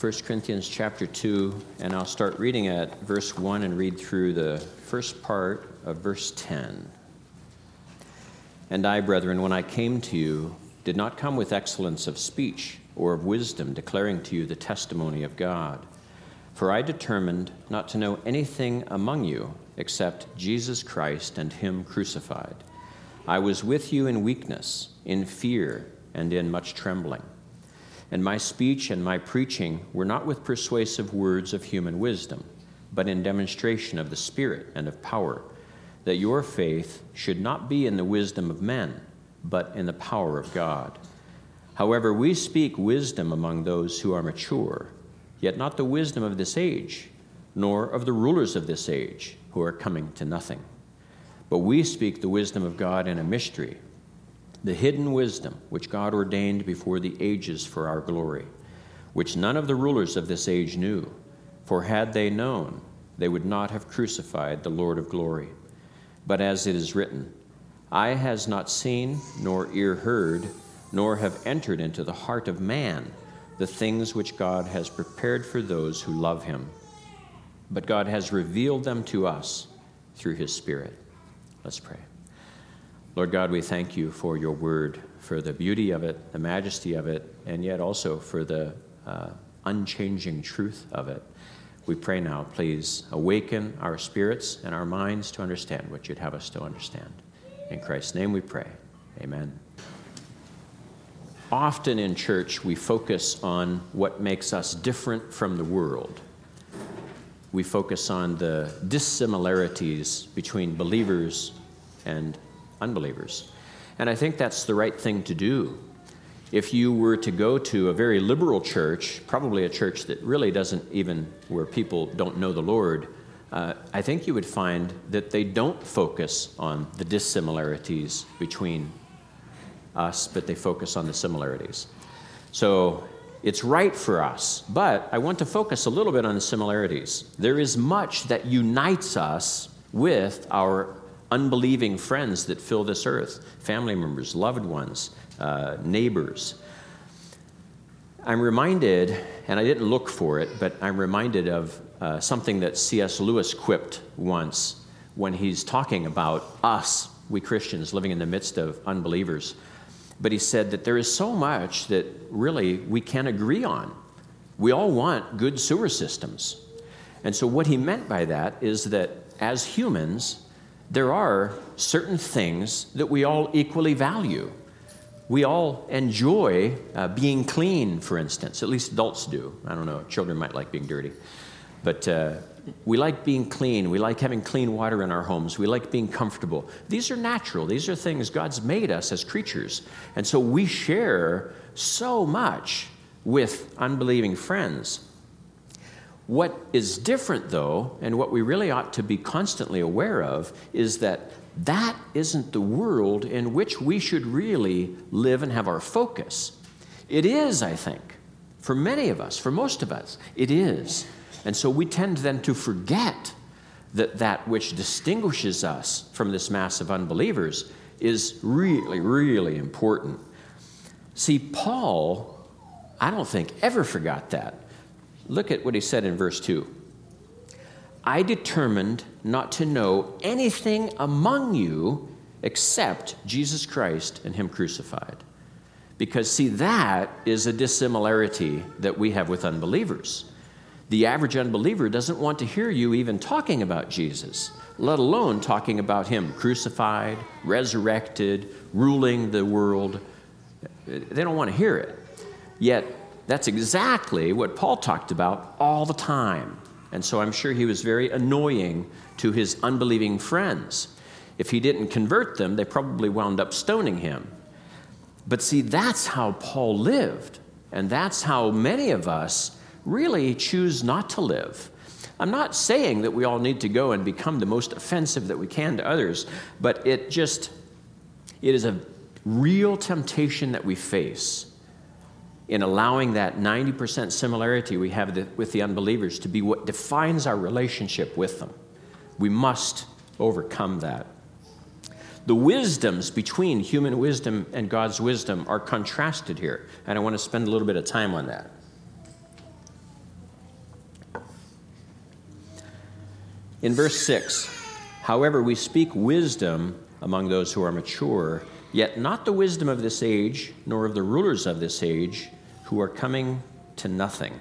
1 Corinthians chapter 2, and I'll start reading at verse 1 and read through the first part of verse 10. And I, brethren, when I came to you, did not come with excellence of speech or of wisdom, declaring to you the testimony of God. For I determined not to know anything among you except Jesus Christ and Him crucified. I was with you in weakness, in fear, and in much trembling. And my speech and my preaching were not with persuasive words of human wisdom, but in demonstration of the Spirit and of power, that your faith should not be in the wisdom of men, but in the power of God. However, we speak wisdom among those who are mature, yet not the wisdom of this age, nor of the rulers of this age, who are coming to nothing. But we speak the wisdom of God in a mystery the hidden wisdom which God ordained before the ages for our glory, which none of the rulers of this age knew. For had they known, they would not have crucified the Lord of glory. But as it is written, Eye has not seen, nor ear heard, nor have entered into the heart of man the things which God has prepared for those who love him. But God has revealed them to us through his Spirit. Let's pray. Lord God, we thank you for your word, for the beauty of it, the majesty of it, and yet also for the uh, unchanging truth of it. We pray now, please awaken our spirits and our minds to understand what you'd have us to understand. In Christ's name we pray. Amen. Often in church, we focus on what makes us different from the world. We focus on the dissimilarities between believers and unbelievers. And I think that's the right thing to do. If you were to go to a very liberal church, probably a church that really doesn't even, where people don't know the Lord, uh, I think you would find that they don't focus on the dissimilarities between us, but they focus on the similarities. So it's right for us, but I want to focus a little bit on the similarities. There is much that unites us with our unbelieving friends that fill this earth family members, loved ones, uh, neighbors. I'm reminded, and I didn't look for it, but I'm reminded of uh, something that C.S. Lewis quipped once when he's talking about us, we Christians, living in the midst of unbelievers. But he said that there is so much that really we can agree on. We all want good sewer systems. And so, what he meant by that is that as humans, there are certain things that we all equally value. We all enjoy uh, being clean, for instance. At least adults do. I don't know, children might like being dirty. But uh, we like being clean. We like having clean water in our homes. We like being comfortable. These are natural. These are things God's made us as creatures. And so we share so much with unbelieving friends. What is different, though, and what we really ought to be constantly aware of, is that that isn't the world in which we should really live and have our focus. It is, I think, for many of us, for most of us, it is. And so we tend then to forget that that which distinguishes us from this mass of unbelievers is really, really important. See, Paul, I don't think, ever forgot that. Look at what he said in verse 2. I determined not to know anything among you except Jesus Christ and Him crucified. Because, see, that is a dissimilarity that we have with unbelievers. The average unbeliever doesn't want to hear you even talking about Jesus, let alone talking about Him crucified, resurrected, ruling the world. They don't want to hear it. Yet, that's exactly what Paul talked about all the time. And so I'm sure he was very annoying to his unbelieving friends. If he didn't convert them, they probably wound up stoning him. But see, that's how Paul lived. And that's how many of us really choose not to live. I'm not saying that we all need to go and become the most offensive that we can to others, but it just, it is a real temptation that we face in allowing that 90% similarity we have the, with the unbelievers to be what defines our relationship with them. We must overcome that. The wisdoms between human wisdom and God's wisdom are contrasted here, and I want to spend a little bit of time on that. In verse 6, however, we speak wisdom among those who are mature, yet not the wisdom of this age, nor of the rulers of this age who are coming to nothing.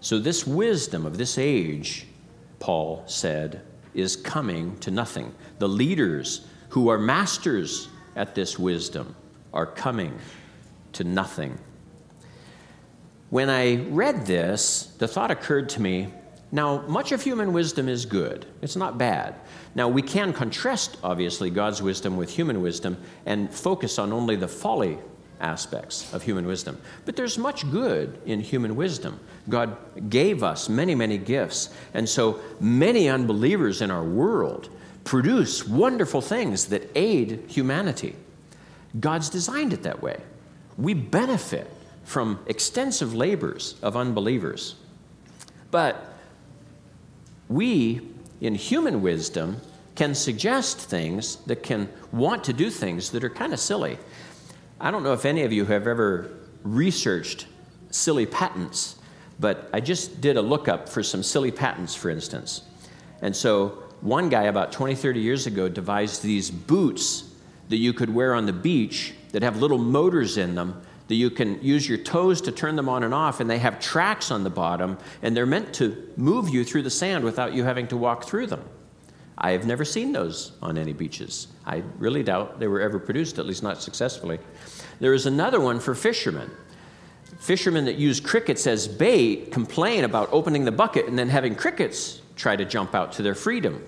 So, this wisdom of this age, Paul said, is coming to nothing. The leaders who are masters at this wisdom are coming to nothing. When I read this, the thought occurred to me now, much of human wisdom is good, it's not bad. Now, we can contrast, obviously, God's wisdom with human wisdom and focus on only the folly aspects of human wisdom. But there's much good in human wisdom. God gave us many, many gifts. And so many unbelievers in our world produce wonderful things that aid humanity. God's designed it that way. We benefit from extensive labors of unbelievers. But we, in human wisdom, can suggest things that can want to do things that are kind of silly. I don't know if any of you have ever researched silly patents, but I just did a lookup for some silly patents, for instance. And so, one guy about 20, 30 years ago devised these boots that you could wear on the beach that have little motors in them that you can use your toes to turn them on and off, and they have tracks on the bottom, and they're meant to move you through the sand without you having to walk through them. I have never seen those on any beaches. I really doubt they were ever produced, at least not successfully. There is another one for fishermen. Fishermen that use crickets as bait complain about opening the bucket and then having crickets try to jump out to their freedom.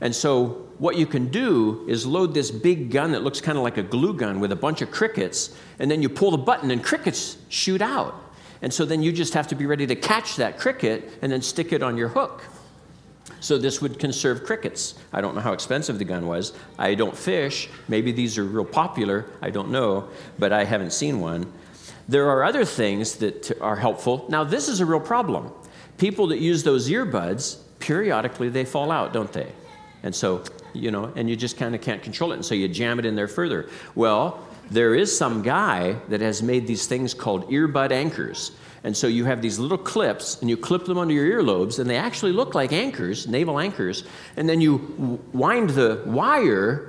And so, what you can do is load this big gun that looks kind of like a glue gun with a bunch of crickets, and then you pull the button and crickets shoot out. And so, then you just have to be ready to catch that cricket and then stick it on your hook. So, this would conserve crickets. I don't know how expensive the gun was. I don't fish. Maybe these are real popular. I don't know, but I haven't seen one. There are other things that are helpful. Now, this is a real problem. People that use those earbuds, periodically they fall out, don't they? And so, you know, and you just kind of can't control it. And so you jam it in there further. Well, there is some guy that has made these things called earbud anchors. And so you have these little clips, and you clip them under your earlobes, and they actually look like anchors, naval anchors. And then you wind the wire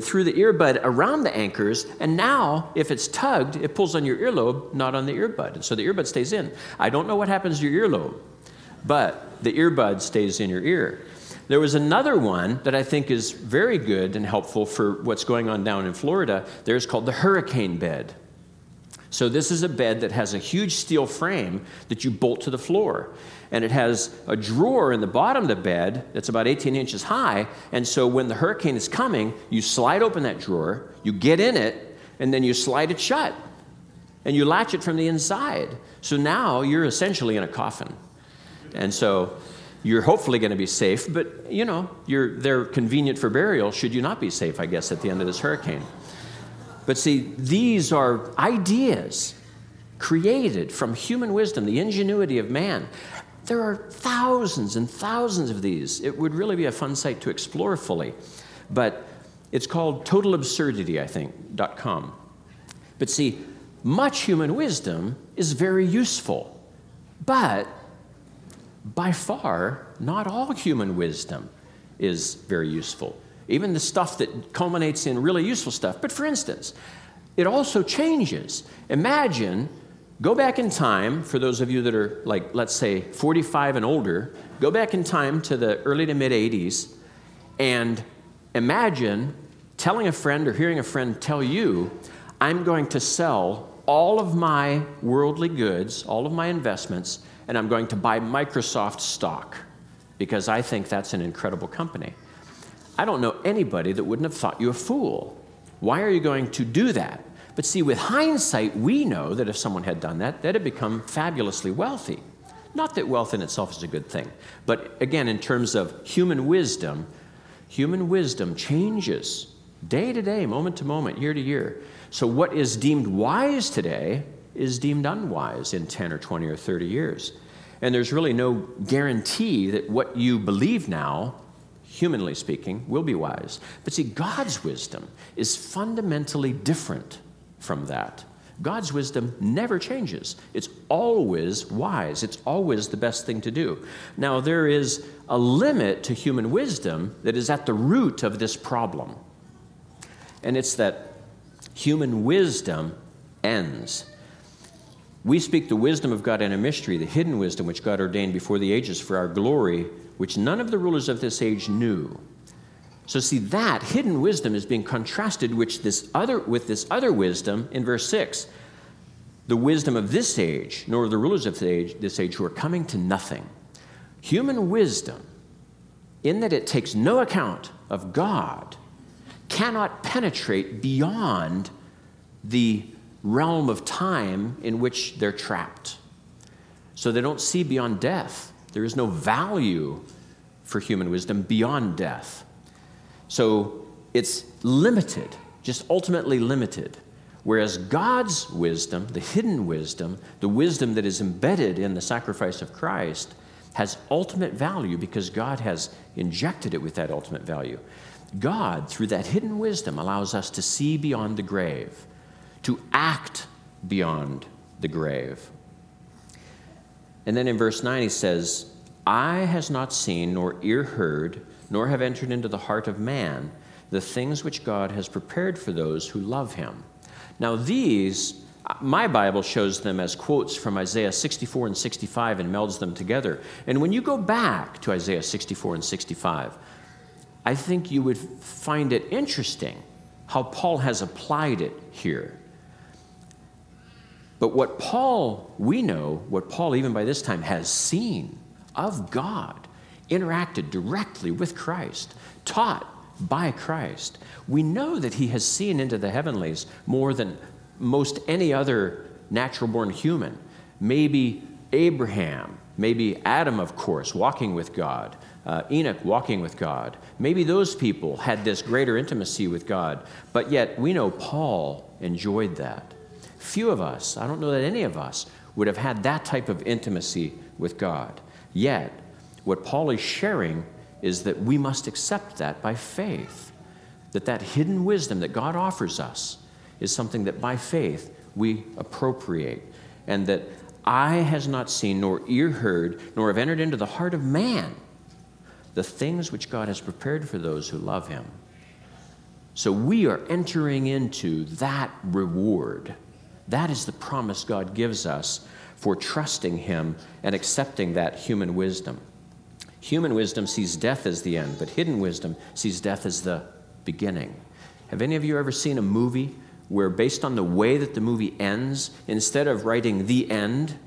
through the earbud around the anchors, and now if it's tugged, it pulls on your earlobe, not on the earbud. And so the earbud stays in. I don't know what happens to your earlobe, but the earbud stays in your ear. There was another one that I think is very good and helpful for what's going on down in Florida. There's called the hurricane bed. So, this is a bed that has a huge steel frame that you bolt to the floor. And it has a drawer in the bottom of the bed that's about 18 inches high. And so, when the hurricane is coming, you slide open that drawer, you get in it, and then you slide it shut. And you latch it from the inside. So now you're essentially in a coffin. And so you're hopefully going to be safe, but you know, you're, they're convenient for burial should you not be safe, I guess, at the end of this hurricane. But see, these are ideas created from human wisdom, the ingenuity of man. There are thousands and thousands of these. It would really be a fun site to explore fully. But it's called totalabsurdity, I think, .com. But see, much human wisdom is very useful. But by far, not all human wisdom is very useful. Even the stuff that culminates in really useful stuff. But for instance, it also changes. Imagine, go back in time, for those of you that are like, let's say, 45 and older, go back in time to the early to mid 80s and imagine telling a friend or hearing a friend tell you, I'm going to sell all of my worldly goods, all of my investments, and I'm going to buy Microsoft stock because I think that's an incredible company. I don't know anybody that wouldn't have thought you a fool. Why are you going to do that? But see, with hindsight, we know that if someone had done that, they'd have become fabulously wealthy. Not that wealth in itself is a good thing, but again, in terms of human wisdom, human wisdom changes day to day, moment to moment, year to year. So, what is deemed wise today is deemed unwise in 10 or 20 or 30 years. And there's really no guarantee that what you believe now, humanly speaking, will be wise. But see, God's wisdom is fundamentally different from that. God's wisdom never changes. It's always wise, it's always the best thing to do. Now, there is a limit to human wisdom that is at the root of this problem. And it's that human wisdom ends. We speak the wisdom of God in a mystery, the hidden wisdom which God ordained before the ages for our glory, which none of the rulers of this age knew. So see that hidden wisdom is being contrasted which this other, with this other wisdom in verse 6. The wisdom of this age, nor of the rulers of age, this age who are coming to nothing. Human wisdom, in that it takes no account of God, cannot penetrate beyond the realm of time in which they're trapped. So they don't see beyond death. There is no value for human wisdom beyond death. So it's limited, just ultimately limited. Whereas God's wisdom, the hidden wisdom, the wisdom that is embedded in the sacrifice of Christ, has ultimate value because God has injected it with that ultimate value. God, through that hidden wisdom, allows us to see beyond the grave, to act beyond the grave. And then in verse 9, he says, Eye has not seen, nor ear heard, nor have entered into the heart of man the things which God has prepared for those who love him. Now, these, my Bible shows them as quotes from Isaiah 64 and 65 and melds them together. And when you go back to Isaiah 64 and 65, I think you would find it interesting how Paul has applied it here. But what Paul, we know, what Paul, even by this time, has seen of God interacted directly with Christ, taught by Christ. We know that he has seen into the heavenlies more than most any other natural born human. Maybe Abraham, maybe Adam, of course, walking with God, uh, Enoch walking with God. Maybe those people had this greater intimacy with God, but yet we know Paul enjoyed that. Few of us, I don't know that any of us, would have had that type of intimacy with God. Yet, what Paul is sharing is that we must accept that by faith. That that hidden wisdom that God offers us is something that by faith we appropriate. And that eye has not seen, nor ear heard, nor have entered into the heart of man the things which God has prepared for those who love him. So we are entering into that reward. That is the promise God gives us for trusting him and accepting that human wisdom. Human wisdom sees death as the end, but hidden wisdom sees death as the beginning. Have any of you ever seen a movie where, based on the way that the movie ends, instead of writing the end,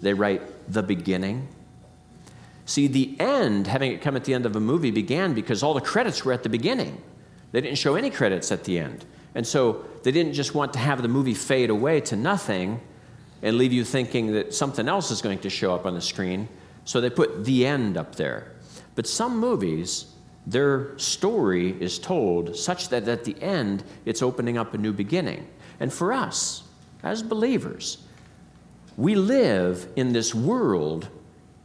they write the beginning? See, the end, having it come at the end of a movie, began because all the credits were at the beginning. They didn't show any credits at the end. And so they didn't just want to have the movie fade away to nothing and leave you thinking that something else is going to show up on the screen. So they put the end up there. But some movies, their story is told such that at the end, it's opening up a new beginning. And for us, as believers, we live in this world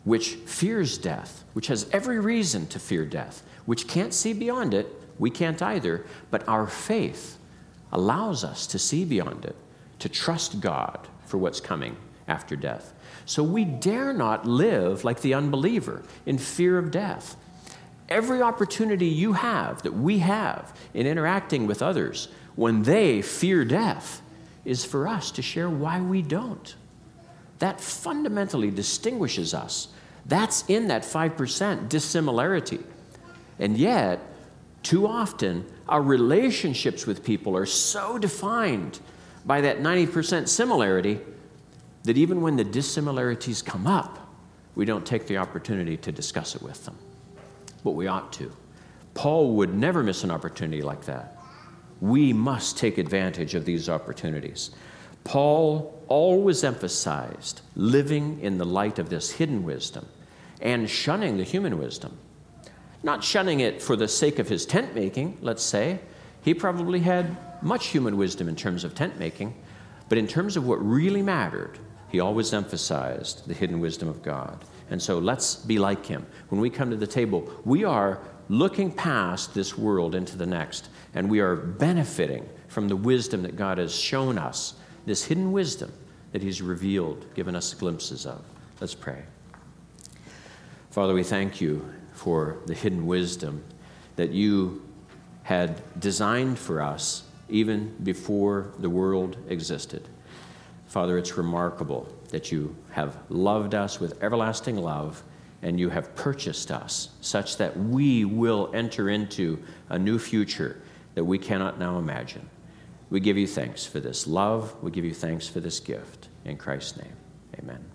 which fears death, which has every reason to fear death, which can't see beyond it. We can't either. But our faith allows us to see beyond it, to trust God for what's coming after death. So we dare not live like the unbeliever in fear of death. Every opportunity you have, that we have in interacting with others when they fear death, is for us to share why we don't. That fundamentally distinguishes us. That's in that 5% dissimilarity. And yet, too often, our relationships with people are so defined by that 90% similarity that even when the dissimilarities come up, we don't take the opportunity to discuss it with them. But we ought to. Paul would never miss an opportunity like that. We must take advantage of these opportunities. Paul always emphasized living in the light of this hidden wisdom and shunning the human wisdom. Not shunning it for the sake of his tent making, let's say. He probably had much human wisdom in terms of tent making, but in terms of what really mattered, he always emphasized the hidden wisdom of God. And so let's be like him. When we come to the table, we are looking past this world into the next, and we are benefiting from the wisdom that God has shown us this hidden wisdom that He's revealed, given us glimpses of. Let's pray. Father, we thank you for the hidden wisdom that you had designed for us even before the world existed. Father, it's remarkable that you have loved us with everlasting love and you have purchased us such that we will enter into a new future that we cannot now imagine. We give you thanks for this love. We give you thanks for this gift. In Christ's name, amen.